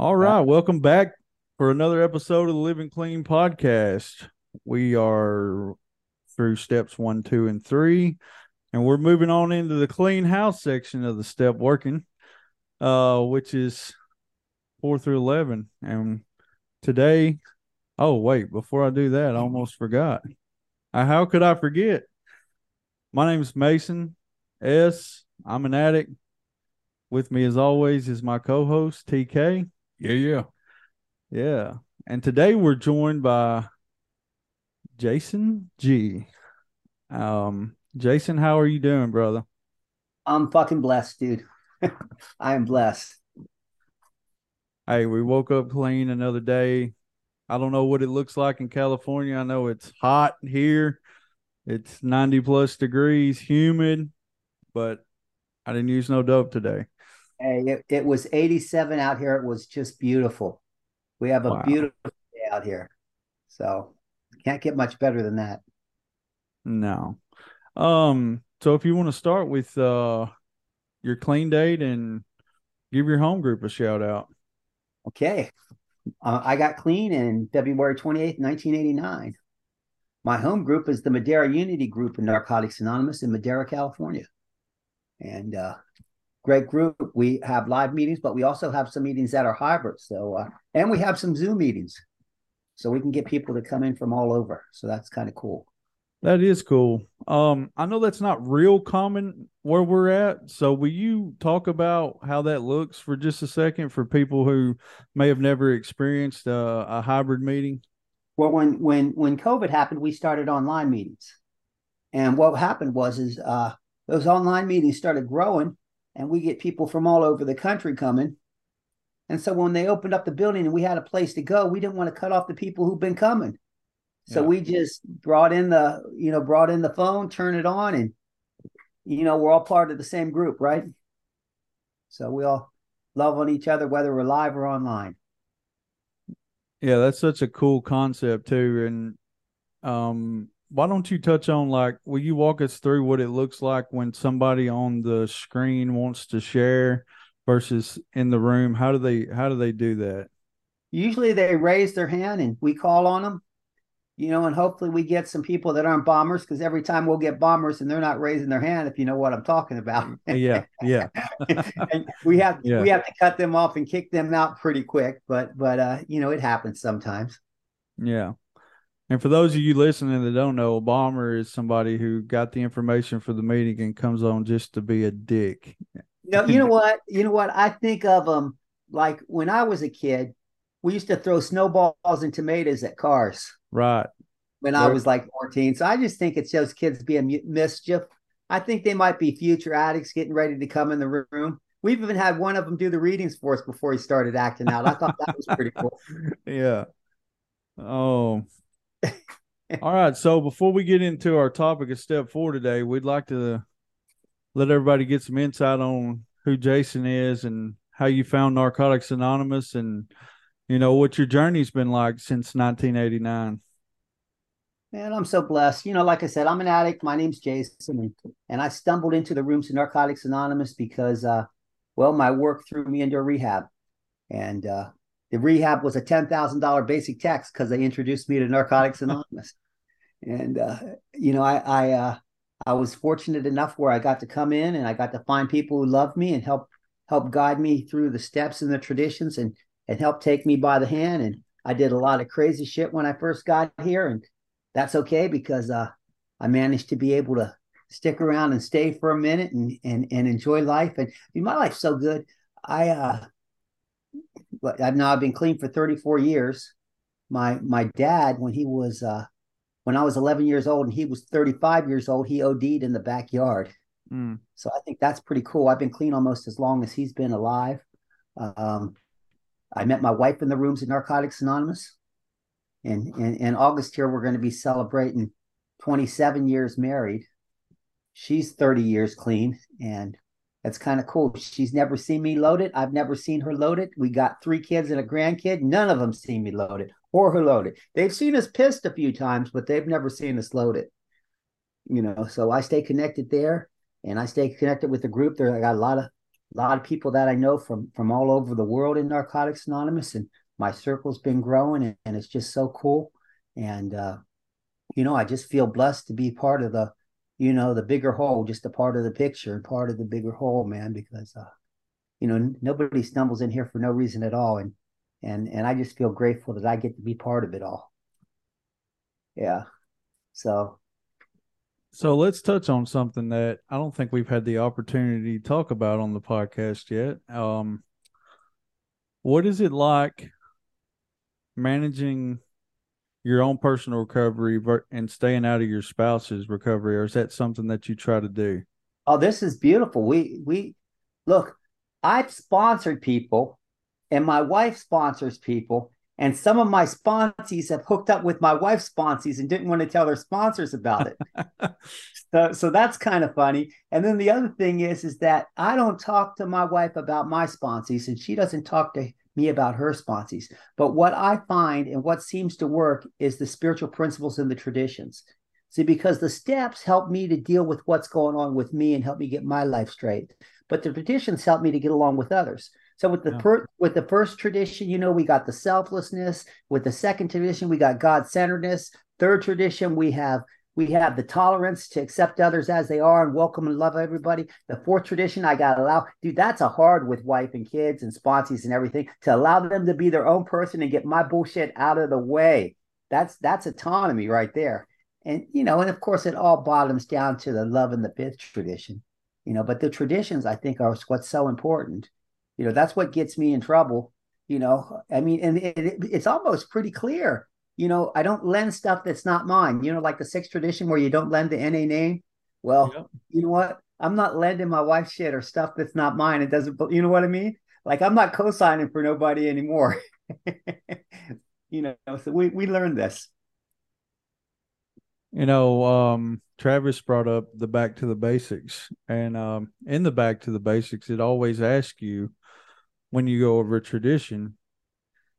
All right, welcome back for another episode of the Living Clean podcast. We are through steps one, two, and three, and we're moving on into the clean house section of the step working, uh, which is four through eleven. And today, oh wait, before I do that, I almost forgot. Uh, how could I forget? My name is Mason S. I'm an addict. With me, as always, is my co-host TK. Yeah, yeah. Yeah. And today we're joined by Jason G. Um, Jason, how are you doing, brother? I'm fucking blessed, dude. I am blessed. Hey, we woke up clean another day. I don't know what it looks like in California. I know it's hot here. It's 90 plus degrees, humid, but I didn't use no dope today. Hey, it, it was 87 out here. It was just beautiful. We have a Wow. beautiful day out here. So can't get much better than that. No. Um, so if you want to start with uh your clean date and give your home group a shout out. Okay. Uh, I got clean in February 28th, 1989. My home group is the Madera Unity Group in Narcotics Anonymous in Madera, California. And uh, great group. We have live meetings, but we also have some meetings that are hybrid. So, uh, and we have some Zoom meetings. So we can get people to come in from all over. So that's kind of cool. That is cool. Um, I know that's not real common where we're at. So will you talk about how that looks for just a second for people who may have never experienced a, a hybrid meeting? Well, when when when COVID happened, we started online meetings, and what happened was is uh, those online meetings started growing, and we get people from all over the country coming, and so when they opened up the building and we had a place to go, we didn't want to cut off the people who've been coming, so Yeah. we just brought in the you know brought in the phone, turn it on, and you know we're all part of the same group, right? So we all love on each other whether we're live or online. Yeah, that's such a cool concept too. And um, why don't you touch on like, will you walk us through what it looks like when somebody on the screen wants to share versus in the room? How do they how do they do that? usually they raise their hand and we call on them you know and hopefully we get some people that aren't bombers because every time we'll get bombers and they're not raising their hand if you know what i'm talking about Yeah, yeah, and we have Yeah. we have to cut them off and kick them out pretty quick but but uh you know it happens sometimes yeah. And for those of you listening that don't know, a bomber is somebody who got the information for the meeting and comes on just to be a dick. no you know what you know what i think of them like when i was a kid we used to throw snowballs and tomatoes at cars Right. when I was like 14. So I just think it's those kids being mischief. I think they might be future addicts getting ready to come in the room. We've even had one of them do the readings for us before he started acting out. I thought that was pretty cool. Yeah. Oh. All right. So before we get into our topic of step four today, we'd like to let everybody get some insight on who Jason is and how you found Narcotics Anonymous and you know what your journey's been like since 1989. Man, I'm so blessed. You know, like I said, I'm an addict. My name's Jason, and, I stumbled into the rooms of Narcotics Anonymous because, uh, well, my work threw me into rehab, and uh, the rehab was a ten thousand dollar basic text because they introduced me to Narcotics Anonymous, and uh, you know, I I uh, I was fortunate enough where I got to come in and I got to find people who loved me and help help guide me through the steps and the traditions and and help take me by the hand. And I did a lot of crazy shit when I first got here, and that's okay because uh, I managed to be able to stick around and stay for a minute and and and enjoy life. And I mean, my life's so good. I uh, I've now been clean for 34 years. My my dad, when he was uh, when I was 11 years old and he was 35 years old, he OD'd in the backyard. Mm. So I think that's pretty cool. I've been clean almost as long as he's been alive. Um, I met my wife in the rooms at Narcotics Anonymous. And in, in August here, we're going to be celebrating 27 years married. She's 30 years clean, and that's kind of cool. She's never seen me loaded. I've never seen her loaded. We got three kids and a grandkid. None of them seen me loaded or her loaded. They've seen us pissed a few times, but they've never seen us loaded. You know, so I stay connected there, and I stay connected with the group. There, I got a lot of a lot of people that I know from from all over the world in Narcotics Anonymous, and my circle's been growing, and, and it's just so cool. And uh, you know, I just feel blessed to be part of the, you know, the bigger whole, just a part of the picture and part of the bigger whole, man. Because uh, you know, nobody stumbles in here for no reason at all, and and and I just feel grateful that I get to be part of it all. Yeah. So so let's touch on something that I don't think we've had the opportunity to talk about on the podcast yet. Um, what is it like managing your own personal recovery and staying out of your spouse's recovery, or is that something that you try to do? Oh, this is beautiful. We we look. I've sponsored people, and my wife sponsors people, and some of my sponsees have hooked up with my wife's sponsees and didn't want to tell their sponsors about it. so, so that's kind of funny. And then the other thing is, is that I don't talk to my wife about my sponsees, and she doesn't talk to me about her sponsees. But what I find and what seems to work is the spiritual principles and the traditions. See, because the steps help me to deal with what's going on with me and help me get my life straight. But the traditions help me to get along with others. So with the yeah. per, with the first tradition, you know, we got the selflessness. With the second tradition, we got God centeredness. Third tradition, we have we have the tolerance to accept others as they are and welcome and love everybody. The fourth tradition, I got to allow, dude, that's a hard with wife and kids and sponsees and everything to allow them to be their own person and get my bullshit out of the way. That's that's autonomy right there. And you know, and of course, it all bottoms down to the love and the fifth tradition. You know, but the traditions I think are what's so important you know, that's what gets me in trouble. You know, I mean, and it, it's almost pretty clear. You know, I don't lend stuff that's not mine. You know, like the sixth tradition where you don't lend the NA name. Well, yeah. you know what? I'm not lending my wife shit or stuff that's not mine. It doesn't, you know what I mean? Like I'm not co-signing for nobody anymore. you know, so we we learned this. You know, um, Travis brought up the back to the basics, and um, in the back to the basics, it always asks you when you go over a tradition,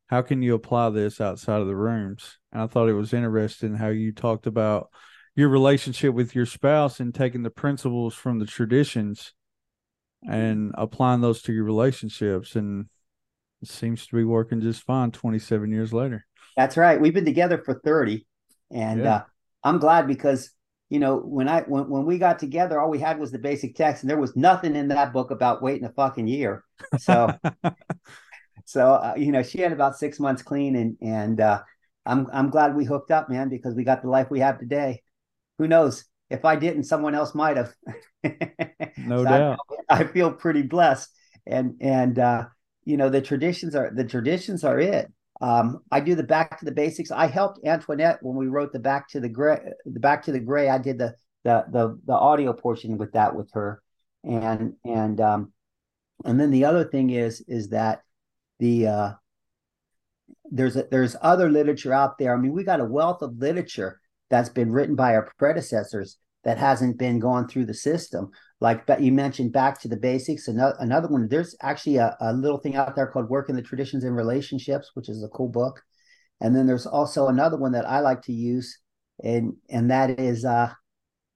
how can you apply this outside of the rooms? And I thought it was interesting how you talked about your relationship with your spouse and taking the principles from the traditions and applying those to your relationships. And it seems to be working just fine 27 years later. That's right. We've been together for 30. And yeah. uh, I'm glad because you know, when I when, when we got together, all we had was the basic text, and there was nothing in that book about waiting a fucking year. So, so uh, you know, she had about six months clean, and and uh, I'm I'm glad we hooked up, man, because we got the life we have today. Who knows? If I didn't, someone else might have. no so doubt. I, I, feel pretty blessed, and and uh, you know, the traditions are the traditions are it. Um, I do the back to the basics. I helped Antoinette when we wrote the back to the gray. The back to the gray. I did the the the the audio portion with that with her, and and um, and then the other thing is is that the uh, there's a, there's other literature out there. I mean, we got a wealth of literature that's been written by our predecessors that hasn't been gone through the system. Like but you mentioned, back to the basics. Another another one. There's actually a, a little thing out there called "Work in the Traditions and Relationships," which is a cool book. And then there's also another one that I like to use, and and that is uh,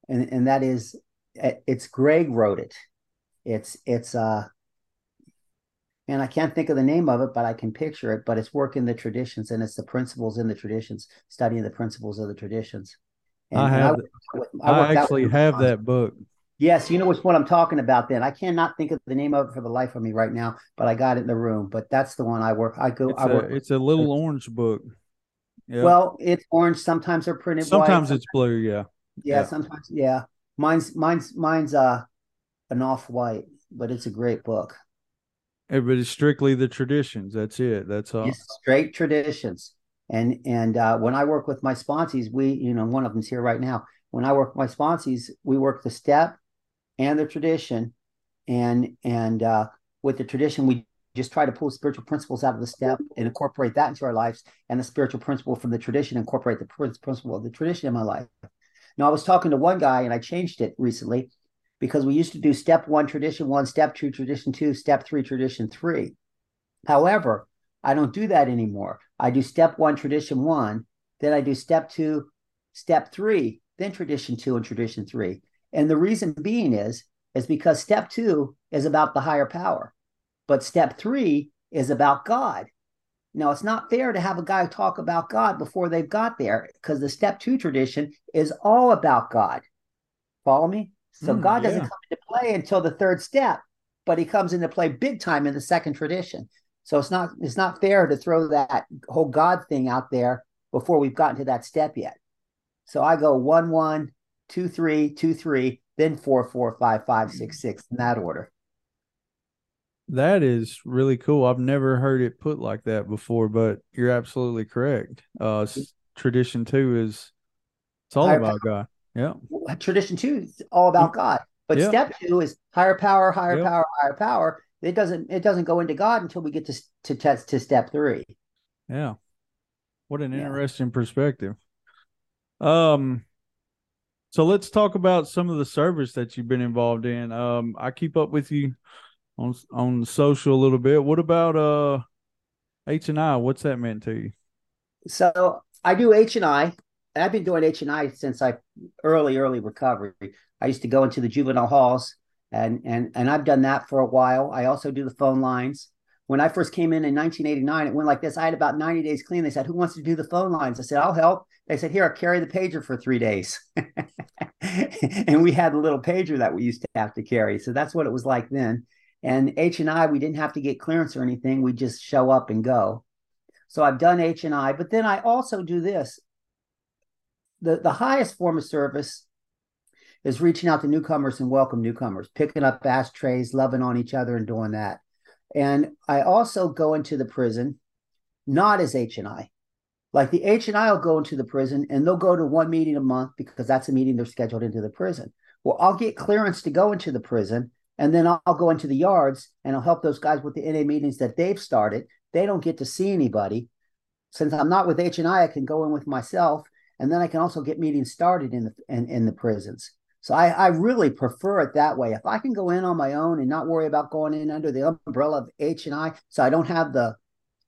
and and that is it's Greg wrote it. It's it's uh, and I can't think of the name of it, but I can picture it. But it's work in the traditions, and it's the principles in the traditions, studying the principles of the traditions. And, I have. I, I, I actually have that book. Yes, you know which one I'm talking about. Then I cannot think of the name of it for the life of me right now, but I got it in the room. But that's the one I work. I go. It's, I work a, it's a little orange book. Yep. Well, it's orange. Sometimes they're printed. Sometimes white. it's blue. Yeah. yeah. Yeah. Sometimes. Yeah. Mine's mine's mine's uh an off white, but it's a great book. Yeah, but it's strictly the traditions. That's it. That's all. It's straight traditions. And and uh, when I work with my sponsees, we you know one of them's here right now. When I work with my sponsees, we work the step and the tradition, and and uh, with the tradition we just try to pull spiritual principles out of the step and incorporate that into our lives, and the spiritual principle from the tradition incorporate the principle of the tradition in my life. Now I was talking to one guy and I changed it recently because we used to do step one tradition one, step two tradition two, step three tradition three. However, I don't do that anymore. I do step one, tradition one, then I do step two, step three, then tradition two and tradition three. And the reason being is is because step two is about the higher power, but step three is about God. Now, it's not fair to have a guy talk about God before they've got there because the step two tradition is all about God. Follow me? So Mm, God doesn't yeah. come into play until the third step, but he comes into play big time in the second tradition. So it's not it's not fair to throw that whole God thing out there before we've gotten to that step yet. So I go one one, two three, two three, then four four, five five, six six in that order. That is really cool. I've never heard it put like that before, but you're absolutely correct. Uh, tradition two is it's all about God. Yeah, Tradition two is all about God, but Yeah. step two is higher power, higher Yep. power, higher power. It doesn't it doesn't go into God until we get to to test to step three. yeah. What an Yeah. interesting perspective. Um, so let's talk about some of the service that you've been involved in. Um, I keep up with you on on social a little bit. What about uh H and I? What's that meant to you? So I do H and I. I've been doing H and I since I early, early recovery. I used to go into the juvenile halls, and and and I've done that for a while. I also do the phone lines. When I first came in in 1989, it went like this. I had about 90 days clean. They said, "Who wants to do the phone lines?" I said, "I'll help." They said, "Here, I'll carry the pager for three days," and we had a little pager that we used to have to carry. So that's what it was like then. And H and I, we didn't have to get clearance or anything. We just show up and go. So I've done H and I, but then I also do this. The the highest form of service is reaching out to newcomers and welcome newcomers, picking up ashtrays, loving on each other, and doing that. And I also go into the prison, not as H and I. Like the H and I will go into the prison and they'll go to one meeting a month because that's a meeting they're scheduled into the prison. Well, I'll get clearance to go into the prison and then I'll go into the yards and I'll help those guys with the NA meetings that they've started. They don't get to see anybody. Since I'm not with H and I, I can go in with myself, and then I can also get meetings started in the in, in the prisons. So I, I really prefer it that way. If I can go in on my own and not worry about going in under the umbrella of H and I, so I don't have the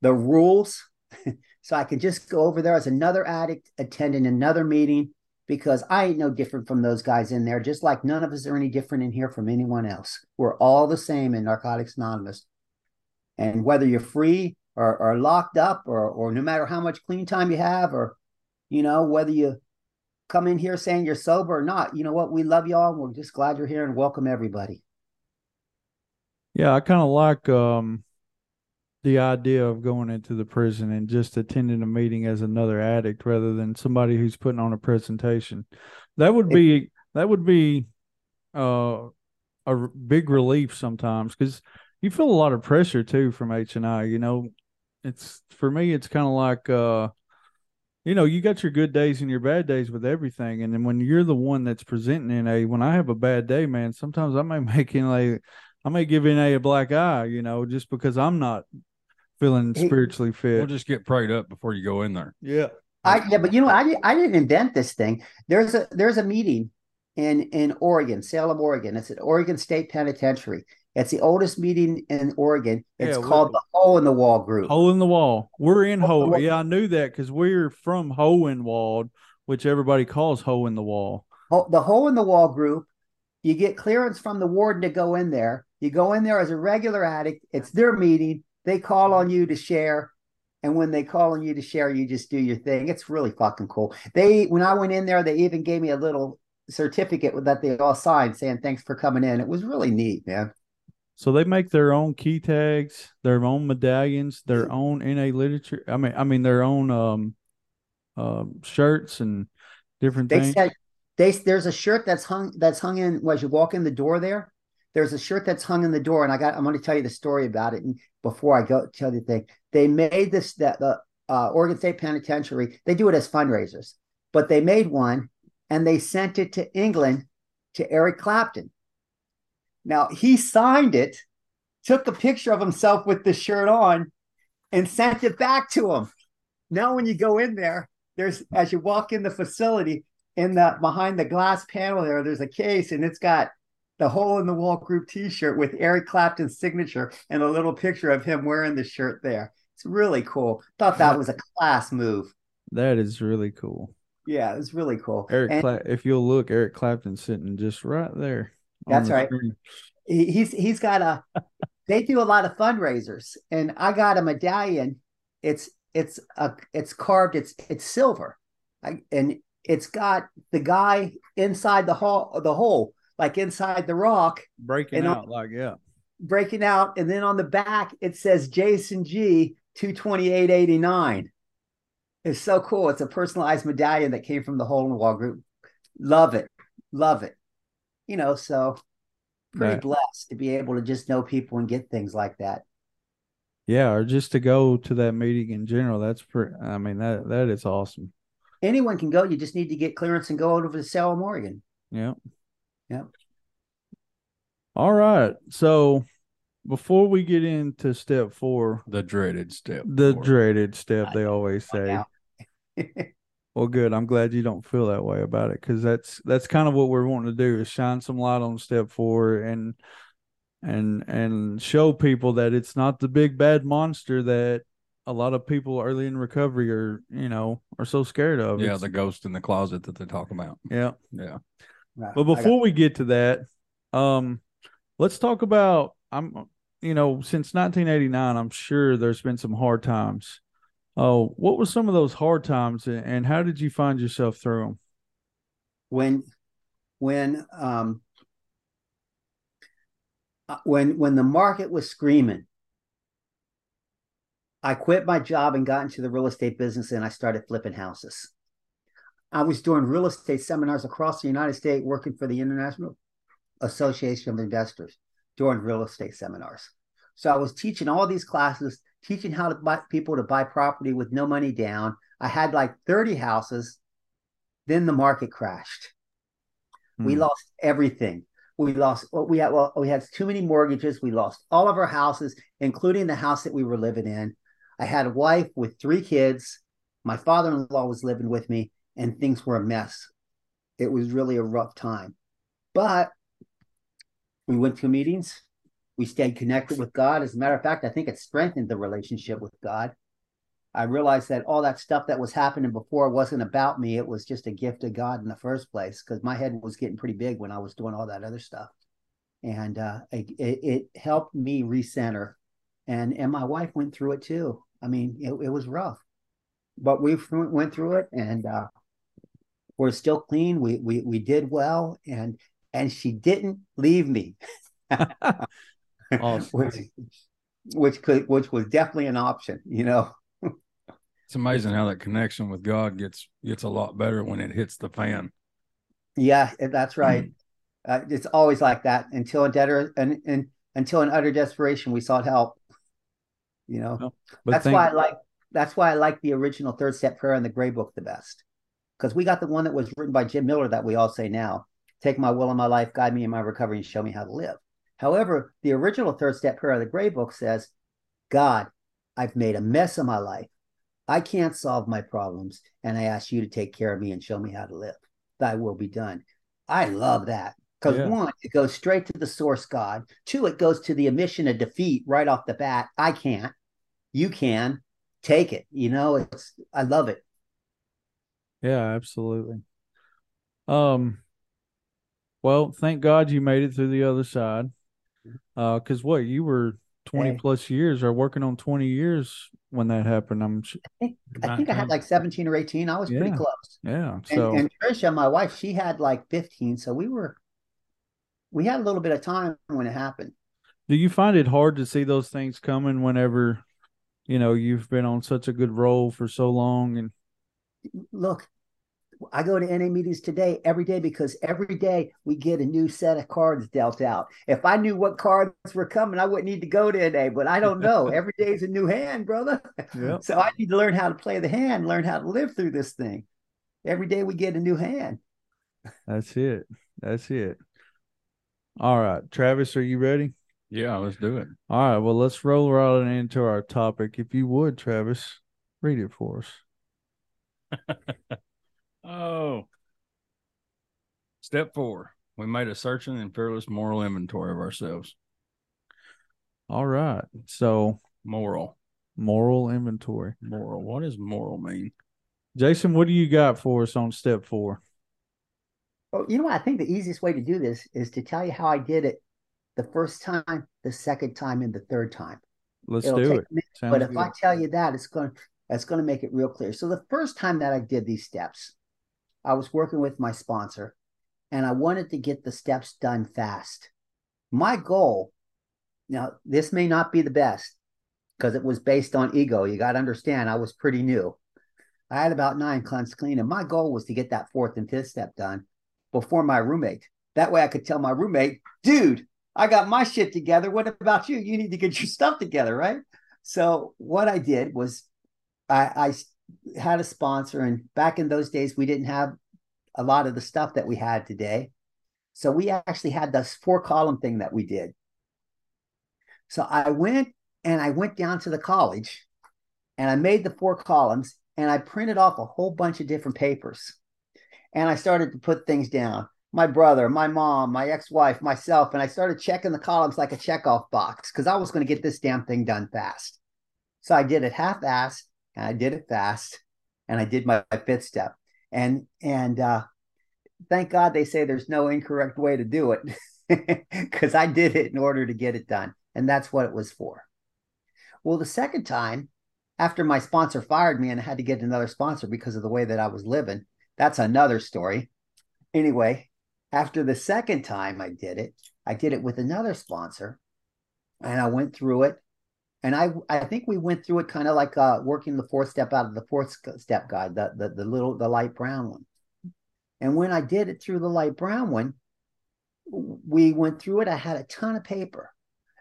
the rules, so I can just go over there as another addict attending another meeting because I ain't no different from those guys in there. Just like none of us are any different in here from anyone else. We're all the same in Narcotics Anonymous. And whether you're free or, or locked up or or no matter how much clean time you have or you know whether you come in here saying you're sober or not you know what we love y'all and we're just glad you're here and welcome everybody Yeah, I kind of like um the idea of going into the prison and just attending a meeting as another addict rather than somebody who's putting on a presentation. That would be that would be uh a big relief sometimes because you feel a lot of pressure too from H and I. You know, it's for me, it's kind of like uh you know, you got your good days and your bad days with everything. And then when you're the one that's presenting in a, when I have a bad day, man, sometimes I may make in a, I may give in a, a black eye, you know, just because I'm not feeling spiritually fit. We'll just get prayed up before you go in there. yeah. I yeah, but you know, I I didn't invent this thing. There's a there's a meeting in in Oregon, Salem, Oregon. It's at Oregon State Penitentiary. It's the oldest meeting in Oregon. It's Yeah, called the Hole in the Wall Group. Hole in the wall. We're in Hole Ho. Yeah, I knew that because we're from Hohenwald, which everybody calls Hole in the Wall. Ho- the Hole in the Wall Group. You get clearance from the warden to go in there. You go in there as a regular addict. It's their meeting. They call on you to share. And when they call on you to share, you just do your thing. It's really fucking cool. They when I went in there, they even gave me a little certificate that they all signed saying thanks for coming in. It was really neat, man. So they make their own key tags, their own medallions, their own NA literature. I mean, I mean their own um, um shirts and different They things. said they there's a shirt that's hung that's hung in Well, as you walk in the door there. There's a shirt that's hung in the door, and I got I'm going to tell you the story about it. And before I go tell you the thing, they made this that the uh, Oregon State Penitentiary. They do it as fundraisers, but they made one and they sent it to England to Eric Clapton. Now he signed it, took a picture of himself with the shirt on, and sent it back to him. Now, when you go in there, there's as you walk in the facility, in the behind the glass panel there, there's a case and it's got the hole in the wall group t-shirt with Eric Clapton's signature and a little picture of him wearing the shirt there. It's really cool. Thought that was a class move. That is really cool. Yeah, it was really cool. Eric, And- Cla- if you'll look, Eric Clapton's sitting just right there. That's right. screen. He's he's got a. they do a lot of fundraisers, and I got a medallion. It's it's a it's carved. It's it's silver, I, and it's got the guy inside the hole the hole like inside the rock breaking And on- out like yeah. breaking out, and then on the back it says Jason G two twenty eight eighty nine. It's so cool. It's a personalized medallion that came from the Hole in the Wall group. Love it, love it. You know, so pretty Right. blessed to be able to just know people and get things like that. Yeah, or just to go to that meeting in general. That's pretty. I mean that that is awesome. Anyone can go. You just need to get clearance and go over to Salem, Oregon. Yeah. Yep. All right. So before we get into step four, The dreaded step. the four. dreaded step they always say. out. Well, good. I'm glad you don't feel that way about it because that's that's kind of what we're wanting to do is shine some light on step four and and and show people that it's not the big bad monster that a lot of people early in recovery are you know are so scared of. Yeah, It's- the ghost in the closet that they talk about. yeah. Yeah. Right. But before we get to that, um, let's talk about I'm you know since 1989, I'm sure there's been some hard times. Oh, what were some of those hard times, and- how did you find yourself through them? when when um uh, when when the market was screaming i quit my job and got into the real estate business and i started flipping houses i was doing real estate seminars across the united states working for the international association of investors doing real estate seminars so i was teaching all these classes teaching how to buy people to buy property with no money down i had like 30 houses then the market crashed we Hmm. lost everything. We lost what we had. Well, we had too many mortgages. We lost all of our houses, including the house that we were living in. I had a wife with three kids. My father-in-law was living with me, and things were a mess. It was really a rough time, but we went to meetings. We stayed connected with God. As a matter of fact, I think it strengthened the relationship with God. I realized that all that stuff that was happening before wasn't about me. It was just a gift of God in the first place because my head was getting pretty big when I was doing all that other stuff. And uh, it, it, helped me recenter. And, and my wife went through it too. I mean, it, it was rough, but we went through it and uh, we're still clean. We, we, we did well. And, and she didn't leave me. Awesome. which, which could, which was definitely an option, you know? It's amazing how that connection with God gets gets a lot better when it hits the fan. Yeah, that's right. Uh, it's always like that until in debtor and, and until in utter desperation we sought help. You know, No, that's thank- why I like that's why I like the original third step prayer in the Gray Book the best, because we got the one that was written by Jim Miller that we all say now. Take my will in my life, guide me in my recovery, and show me how to live. However, the original third step prayer of the Gray Book says, "God, I've made a mess of my life. I can't solve my problems, and I ask you to take care of me and show me how to live. Thy will be done." I love that because Yeah. one, it goes straight to the source God. Two, it goes to the admission of defeat right off the bat. I can't. You can. Take it. You know, it's I love it. Yeah, absolutely. Um, well, thank God you made it through the other side. Uh, because what you were twenty Hey. plus years or working on twenty years when that happened. I'm I think, I think I had like 17 or 18. I was pretty close. yeah. And, So and Trisha, my wife, she had like 15. So we were we had a little bit of time when it happened. do you find it hard to see those things coming whenever you know you've been on such a good roll for so long and look, I go to NA meetings today every day because every day we get a new set of cards dealt out. If I knew what cards were coming, I wouldn't need to go to NA, but I don't know. every day is a new hand, brother. Yep. So I need to learn how to play the hand, learn how to live through this thing. Every day we get a new hand. that's it. That's it. All right, Travis, are you ready? Yeah, let's do it. All right, well, let's roll right into our topic. If you would, Travis, read it for us. Oh. Step four. We made a searching and fearless moral inventory of ourselves. All right. So, Moral. moral inventory. Moral. What does moral mean? Jason, what do you got for us on step four? Oh, you know what? I think the easiest way to do this is to tell you how I did it the first time, the second time, and the third time. Let's It'll do it. minute, Sounds but if good. I tell you that, it's going to that's going to make it real clear. So the first time that I did these steps, I was working with my sponsor, and I wanted to get the steps done fast. My goal, now this may not be the best because it was based on ego. You got to understand, I was pretty new. I had about nine cleanse clean, and my goal was to get that fourth and fifth step done before my roommate. That way I could tell my roommate, dude, I got my shit together. What about you? You need to get your stuff together, right? So what I did was I, I had a sponsor, and back in those days, we didn't have a lot of the stuff that we had today. So we actually had this four column thing that we did. So I went and I went down to the college and I made the four columns and I printed off a whole bunch of different papers. And I started to put things down. My brother, my mom, my ex-wife, myself, and I started checking the columns like a checkoff box because I was going to get this damn thing done fast. So I did it half-assed and I did it fast, and I did my, my fifth step. And and uh, thank God they say there's no incorrect way to do it because I did it in order to get it done, and that's what it was for. Well, the second time, after my sponsor fired me and I had to get another sponsor because of the way that I was living, that's another story. Anyway, after the second time I did it, I did it with another sponsor, and I went through it and I I think we went through it kind of like uh, working the fourth step out of the fourth step guide, the, the the little the light brown one. And when I did it through the light brown one, we went through it. I had a ton of paper,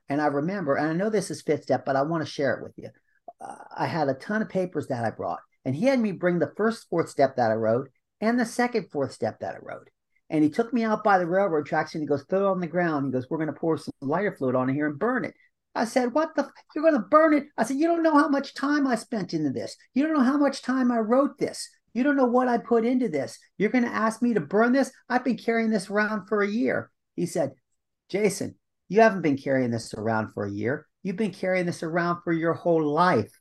and I remember, and I know this is fifth step, but I want to share it with you. Uh, I had a ton of papers that I brought, and he had me bring the first fourth step that I wrote and the second fourth step that I wrote. And he took me out by the railroad tracks and he goes, throw it on the ground. He goes, we're going to pour some lighter fluid on here and burn it. I said, What the? F- you're going to burn it? I said, You don't know how much time I spent into this. You don't know how much time I wrote this. You don't know what I put into this. You're going to ask me to burn this? I've been carrying this around for a year. He said, Jason, you haven't been carrying this around for a year. You've been carrying this around for your whole life.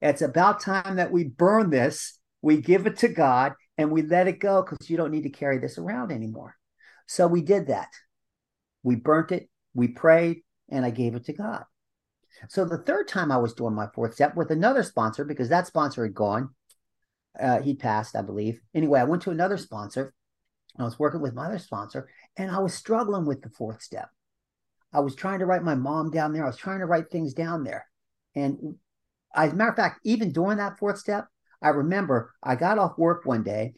It's about time that we burn this, we give it to God, and we let it go because you don't need to carry this around anymore. So we did that. We burnt it, we prayed, and I gave it to God. So the third time I was doing my fourth step with another sponsor because that sponsor had gone. Uh, he passed, I believe. Anyway, I went to another sponsor. I was working with my other sponsor, and I was struggling with the fourth step. I was trying to write my mom down there. I was trying to write things down there. And as a matter of fact, even during that fourth step, I remember I got off work one day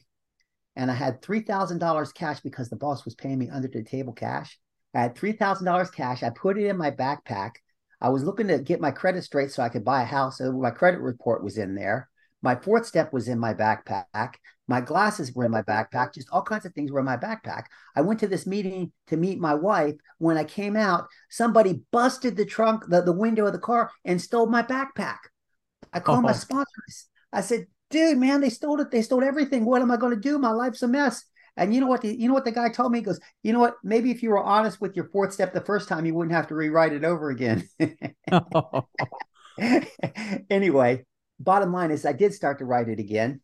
and I had $3,000 cash because the boss was paying me under the table cash. I had $3,000 cash. I put it in my backpack. I was looking to get my credit straight so I could buy a house. So my credit report was in there. My fourth step was in my backpack. My glasses were in my backpack. Just all kinds of things were in my backpack. I went to this meeting to meet my wife. When I came out, somebody busted the trunk, the, the window of the car, and stole my backpack. I called my Oh. sponsors. I said, dude, man, they stole it. They stole everything. What am I going to do? My life's a mess. And you know what? The, you know what the guy told me? He goes, you know what? Maybe if you were honest with your fourth step the first time, you wouldn't have to rewrite it over again. anyway, bottom line is I did start to write it again,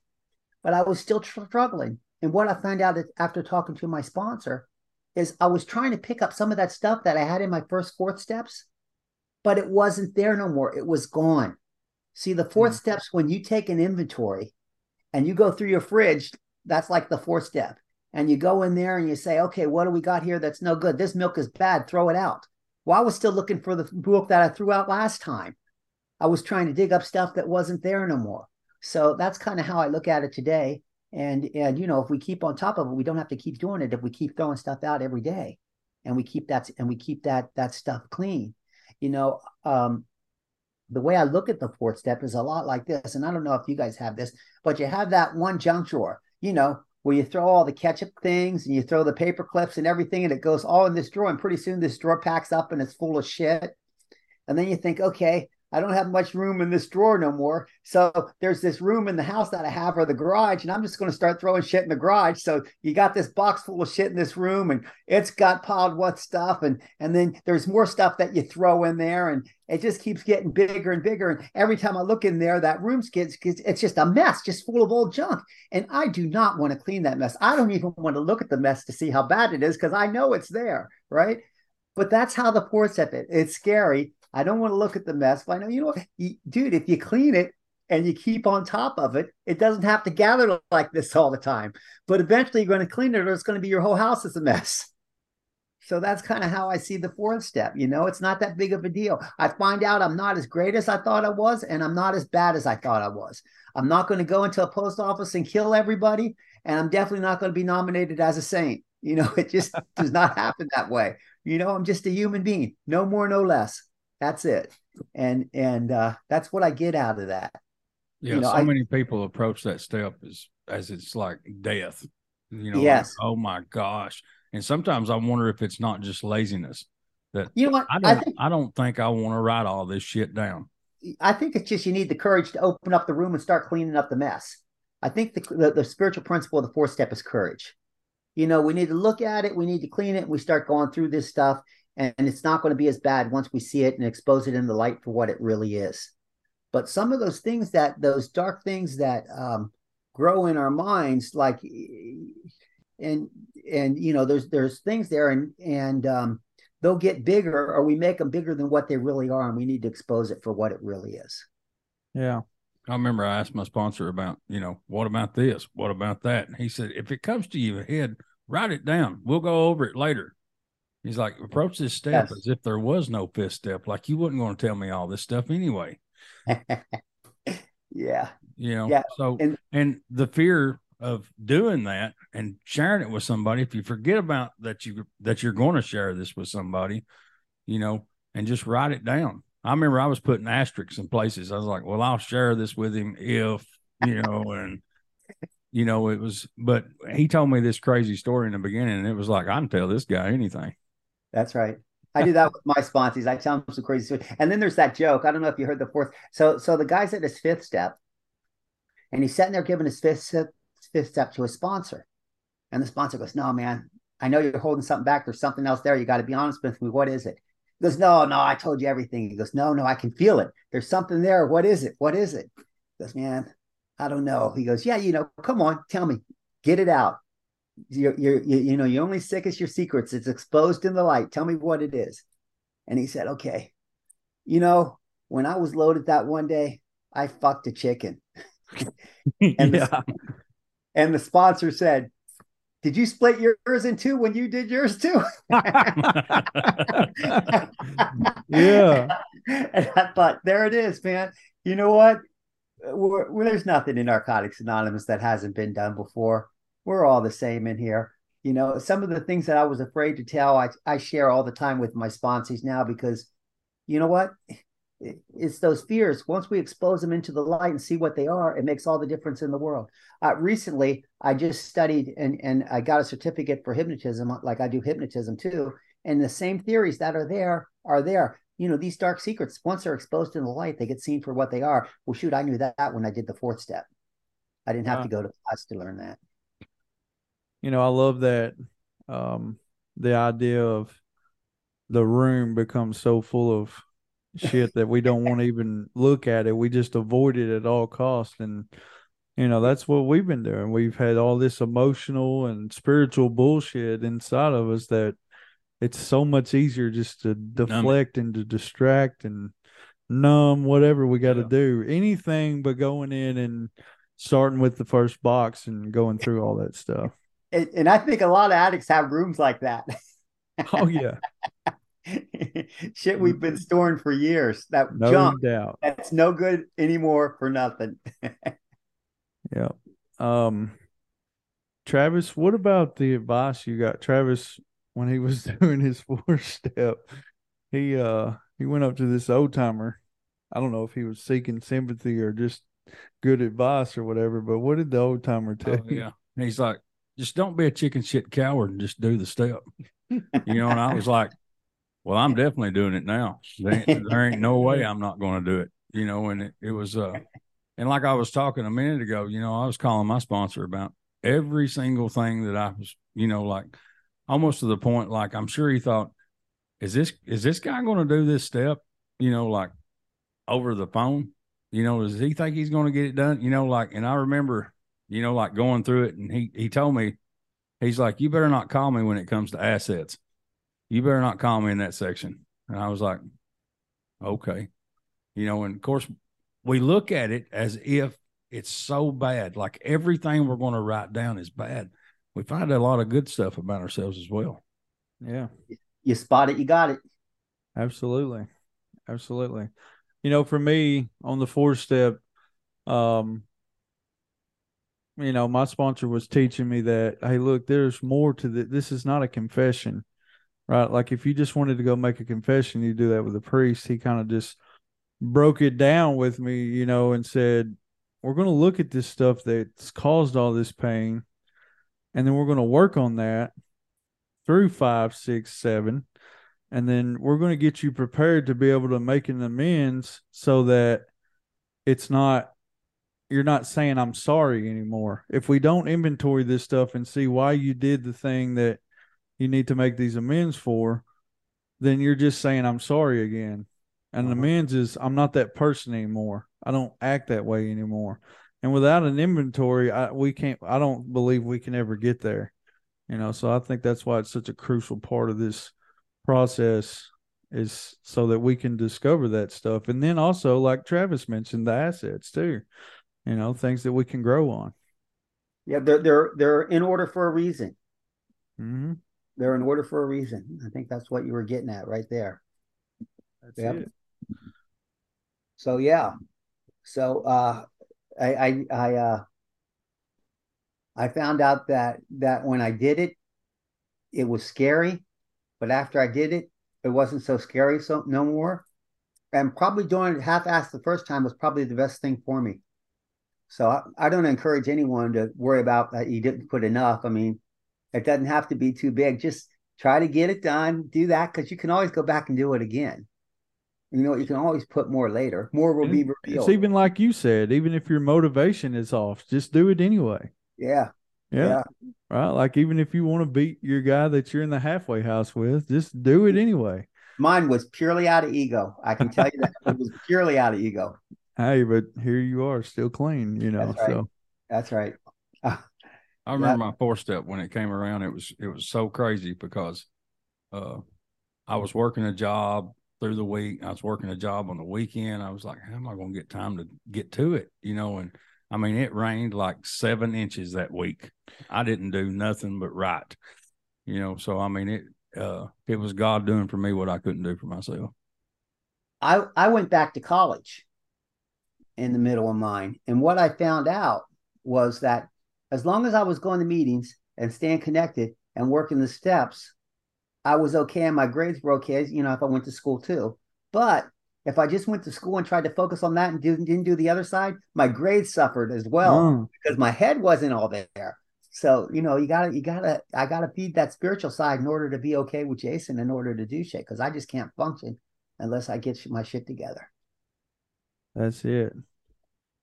but I was still tr- struggling. And what I found out after talking to my sponsor is I was trying to pick up some of that stuff that I had in my first fourth steps, but it wasn't there no more. It was gone. See, the fourth Mm. steps when you take an inventory and you go through your fridge, that's like the fourth step. And you go in there and you say, okay, what do we got here that's no good? This milk is bad. Throw it out. Well, I was still looking for the milk that I threw out last time. I was trying to dig up stuff that wasn't there no more. So that's kind of how I look at it today. And and you know, if we keep on top of it, we don't have to keep doing it if we keep throwing stuff out every day, and we keep that and we keep that that stuff clean. You know, um, the way I look at the fourth step is a lot like this. And I don't know if you guys have this, but you have that one junk drawer, you know, where you throw all the ketchup things and you throw the paper clips and everything, and it goes all in this drawer. And pretty soon this drawer packs up and it's full of shit. And then you think, okay, I don't have much room in this drawer no more. So there's this room in the house that I have or the garage, and I'm just going to start throwing shit in the garage. So you got this box full of shit in this room, and it's got piled what stuff, and and then there's more stuff that you throw in there, and it just keeps getting bigger and bigger. And every time I look in there, that room gets, it's just a mess, just full of old junk. And I do not want to clean that mess. I don't even want to look at the mess to see how bad it is because I know it's there, right? But that's how the fourth step is. It's scary I don't want to look at the mess, but I know, you know what, dude, if you clean it and you keep on top of it, it doesn't have to gather like this all the time. But eventually you're going to clean it or it's going to be your whole house is a mess. So that's kind of how I see the fourth step. You know, it's not that big of a deal. I find out I'm not as great as I thought I was, and I'm not as bad as I thought I was. I'm not going to go into a post office and kill everybody, and I'm definitely not going to be nominated as a saint. You know, it just does not happen that way. You know, I'm just a human being, no more, no less. That's it. And and uh, that's what I get out of that. Yeah, you know, so I, many people approach that step as as it's like death. You know, yes. Like, oh my gosh. And sometimes I wonder if it's not just laziness. That you know what I don't I, think, I don't think I want to write all this shit down. I think it's just you need the courage to open up the room and start cleaning up the mess. I think the, the, the spiritual principle of the fourth step is courage. You know, we need to look at it, we need to clean it, and we start going through this stuff and it's not going to be as bad once we see it and expose it in the light for what it really is but some of those things that those dark things that um, grow in our minds like and and you know there's there's things there and and um, they'll get bigger or we make them bigger than what they really are and we need to expose it for what it really is yeah I remember I asked my sponsor about, you know, what about this? What about that? And he said, if it comes to you ahead, write it down. We'll go over it later. He's like, approach this step yes. as if there was no fifth step. Like you wasn't going to tell me all this stuff anyway. yeah. You know, yeah. so, and, and the fear of doing that and sharing it with somebody, if you forget about that, you, that you're going to share this with somebody, you know, and just write it down. I remember I was putting asterisks in places. I was like, well, I'll share this with him if, you know, and, you know, it was, but he told me this crazy story in the beginning, and it was like, I can tell this guy anything. That's right. I do that with my sponsors. I tell them some crazy stories. And then there's that joke. I don't know if you heard the fourth. So so the guy's at his fifth step, and he's sitting there giving his fifth step, fifth step to a sponsor. And the sponsor goes, No, man, I know you're holding something back. There's something else there. You got to be honest with me. What is it? He goes, No, no, I told you everything. He goes, No, no, I can feel it. There's something there. What is it? What is it? He goes, Man, I don't know. He goes, Yeah, you know, come on, tell me. Get it out you're, you're you, you know you're only sick as your secrets. It's exposed in the light. Tell me what it is. And he said okay you know when i was loaded that one day i fucked a chicken. And, yeah. the, and the sponsor said did you split yours in two when you did yours too? Yeah. And i thought there it is man. You know what? We're, we're, there's nothing in narcotics anonymous that hasn't been done before we're all the same in here. You know, some of the things that I was afraid to tell, I, I share all the time with my sponsors now because you know what? It's those fears. Once we expose them into the light and see what they are, it makes all the difference in the world. Uh, recently, I just studied and, and I got a certificate for hypnotism, like I do hypnotism too. And the same theories that are there are there. You know, these dark secrets, once they're exposed in the light, they get seen for what they are. Well, shoot, I knew that when I did the fourth step. I didn't have wow. to go to class to learn that you know, I love that um, the idea of the room becomes so full of shit that we don't want to even look at it. We just avoid it at all costs. And, you know, that's what we've been doing. We've had all this emotional and spiritual bullshit inside of us that it's so much easier just to deflect numb. and to distract and numb whatever we got to yeah. do. Anything but going in and starting with the first box and going through all that stuff and, and I think a lot of addicts have rooms like that. oh yeah. Shit we've been storing for years. That no junk doubt. that's no good anymore for nothing. yeah. Um Travis, what about the advice you got? Travis, when he was doing his four step, he uh he went up to this old timer. I don't know if he was seeking sympathy or just good advice or whatever, but what did the old timer tell oh, you? Yeah. He's like, just don't be a chicken shit coward and just do the step. You know, and I was like, Well, I'm definitely doing it now. There ain't, there ain't no way I'm not going to do it. You know, and it, it was uh, and like I was talking a minute ago, you know, I was calling my sponsor about every single thing that I was, you know, like almost to the point, like I'm sure he thought, is this is this guy going to do this step, you know, like over the phone? You know, does he think he's going to get it done? You know, like, and I remember, you know, like going through it, and he he told me, he's like, you better not call me when it comes to assets. You better not call me in that section. And I was like, okay, you know, and of course we look at it as if it's so bad, like everything we're going to write down is bad. We find a lot of good stuff about ourselves as well. Yeah. You spot it, you got it. Absolutely. Absolutely. You know, for me on the four step, um, you know, my sponsor was teaching me that, hey, look, there's more to that. This is not a confession, right? Like if you just wanted to go make a confession, you do that with a priest. He kind of just broke it down with me, you know, and said, we're going to look at this stuff that's caused all this pain, and then we're going to work on that through five, six, seven, and then we're going to get you prepared to be able to make an amends so that it's not you're not saying I'm sorry anymore. If we don't inventory this stuff and see why you did the thing that you need to make these amends for, then you're just saying I'm sorry again. And uh-huh. amends is I'm not that person anymore. I don't act that way anymore. And without an inventory, I we can't I don't believe we can ever get there. You know, so I think that's why it's such a crucial part of this process is so that we can discover that stuff. And then also, like Travis mentioned, the assets too, you know, things that we can grow on. Yeah, they're they're they're in order for a reason. Mm-hmm. They're in order for a reason. I think that's what you were getting at right there. That's yep. it. So yeah, so uh, I I I uh, I found out that that when I did it, it was scary, but after I did it, it wasn't so scary so no more. And probably doing it half-assed the first time was probably the best thing for me. So I, I don't encourage anyone to worry about that you didn't put enough. I mean, it doesn't have to be too big. Just try to get it done. Do that because you can always go back and do it again. You know, you can always put more later. More will be revealed. It's even like you said, even if your motivation is off, just do it anyway. Yeah. Yeah. yeah. Right. Like even if you want to beat your guy that you're in the halfway house with, just do it anyway. Mine was purely out of ego. I can tell you that it was purely out of ego. Hey, but here you are, still clean. You know, That's right. so That's right. I remember that, my four step when it came around. It was it was so crazy because uh, I was working a job through the week. I was working a job on the weekend. I was like, how am I going to get time to get to it? You know, and I mean, it rained like seven inches that week. I didn't do nothing but right, you know. So I mean, it uh, it was God doing for me what I couldn't do for myself. I I went back to college in the middle of mine, and what I found out was that as long as I was going to meetings and staying connected and working the steps, I was okay and my grades were okay. You know, if I went to school too, but if I just went to school and tried to focus on that and didn't, didn't do the other side, my grades suffered as well mm. because my head wasn't all there. So, you know, you gotta, you gotta, I gotta feed that spiritual side in order to be okay with Jason, in order to do shit, because I just can't function unless I get my shit together. That's it.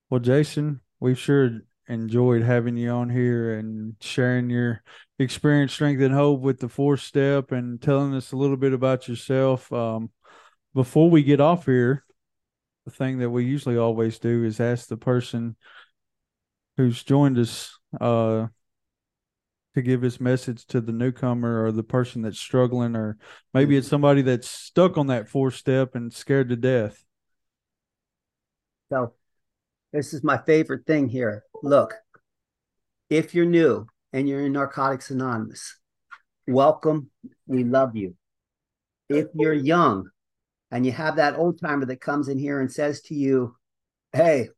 Well, Jason, we've sure enjoyed having you on here and sharing your experience, strength, and hope with the fourth step and telling us a little bit about yourself. Um, before we get off here, the thing that we usually always do is ask the person who's joined us uh, to give his message to the newcomer or the person that's struggling, or maybe it's somebody that's stuck on that fourth step and scared to death. So, this is my favorite thing here. Look, if you're new and you're in Narcotics Anonymous, welcome. We love you. If you're young and you have that old timer that comes in here and says to you, Hey,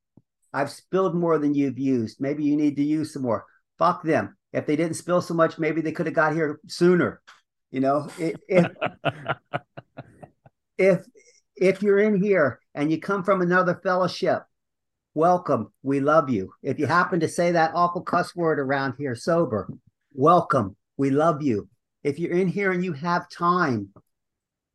I've spilled more than you've used. Maybe you need to use some more. Fuck them. If they didn't spill so much, maybe they could have got here sooner. You know, if if if you're in here and you come from another fellowship, welcome. We love you. If you happen to say that awful cuss word around here sober, welcome. We love you. If you're in here and you have time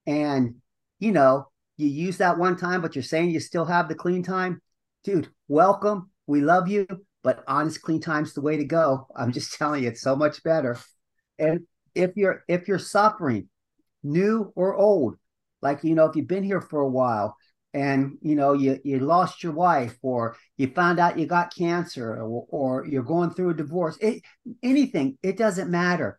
and you know, you use that one time, but you're saying you still have the clean time, dude, welcome. We love you, but honest clean time's the way to go. I'm just telling you, it's so much better. And if you're if you're suffering, new or old, like you know, if you've been here for a while and you know you you lost your wife or you found out you got cancer or, or you're going through a divorce, it, anything, it doesn't matter.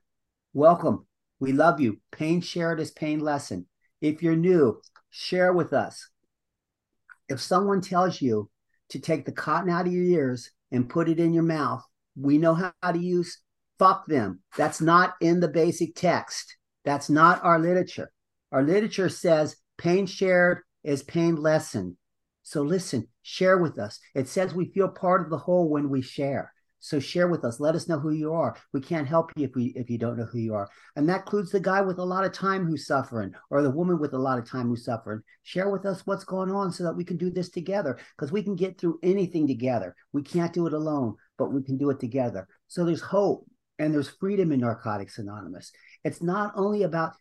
Welcome. We love you. Pain shared is pain lesson. If you're new, share with us. If someone tells you to take the cotton out of your ears and put it in your mouth, we know how to use fuck them. That's not in the basic text. That's not our literature. Our literature says pain shared is pain lessened. So listen, share with us. It says we feel part of the whole when we share. So share with us. Let us know who you are. We can't help you if we if you don't know who you are. And that includes the guy with a lot of time who's suffering, or the woman with a lot of time who's suffering. Share with us what's going on so that we can do this together. Because we can get through anything together. We can't do it alone, but we can do it together. So there's hope and there's freedom in Narcotics Anonymous. It's not only about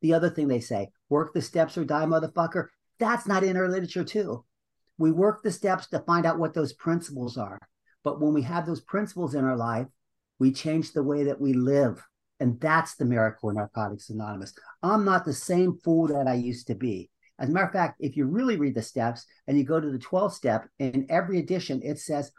the other thing they say, work the steps or die, motherfucker. That's not in our literature, too. We work the steps to find out what those principles are. But when we have those principles in our life, we change the way that we live. And that's the miracle in Narcotics Anonymous. I'm not the same fool that I used to be. As a matter of fact, if you really read the steps and you go to the 12th step, in every edition, it says,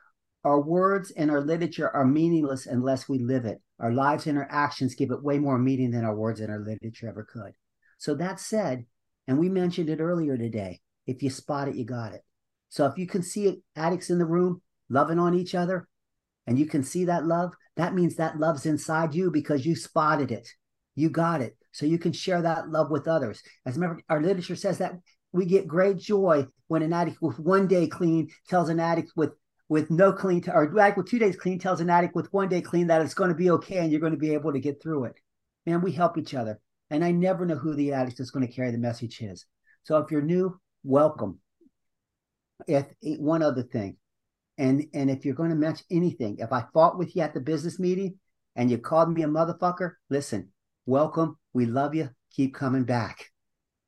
Our words and our literature are meaningless unless we live it. Our lives and our actions give it way more meaning than our words and our literature ever could. So that said, and we mentioned it earlier today, if you spot it, you got it. So if you can see addicts in the room, loving on each other and you can see that love, that means that love's inside you because you spotted it. You got it. So you can share that love with others. As of our literature says that we get great joy when an addict with one day clean tells an addict with with no clean or addict with two days clean tells an addict with one day clean that it's going to be okay and you're going to be able to get through it. Man, we help each other. And I never know who the addict is going to carry the message is. So if you're new, welcome. If eh, one other thing, and and if you're going to mention anything, if I fought with you at the business meeting and you called me a motherfucker, listen, welcome. We love you. Keep coming back.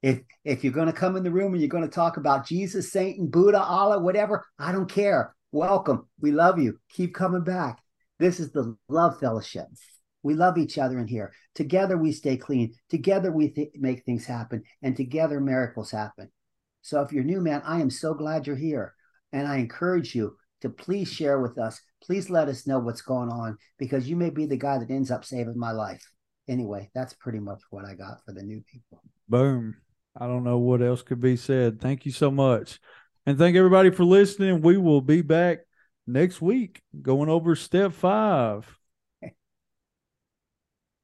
If if you're going to come in the room and you're going to talk about Jesus, Satan, Buddha, Allah, whatever, I don't care. Welcome. We love you. Keep coming back. This is the love fellowship. We love each other in here. Together we stay clean. Together we th- make things happen, and together miracles happen. So if you're new, man, I am so glad you're here, and I encourage you to please share with us. Please let us know what's going on because you may be the guy that ends up saving my life. Anyway, that's pretty much what I got for the new people. Boom. I don't know what else could be said. Thank you so much. And thank everybody for listening. We will be back next week going over step five.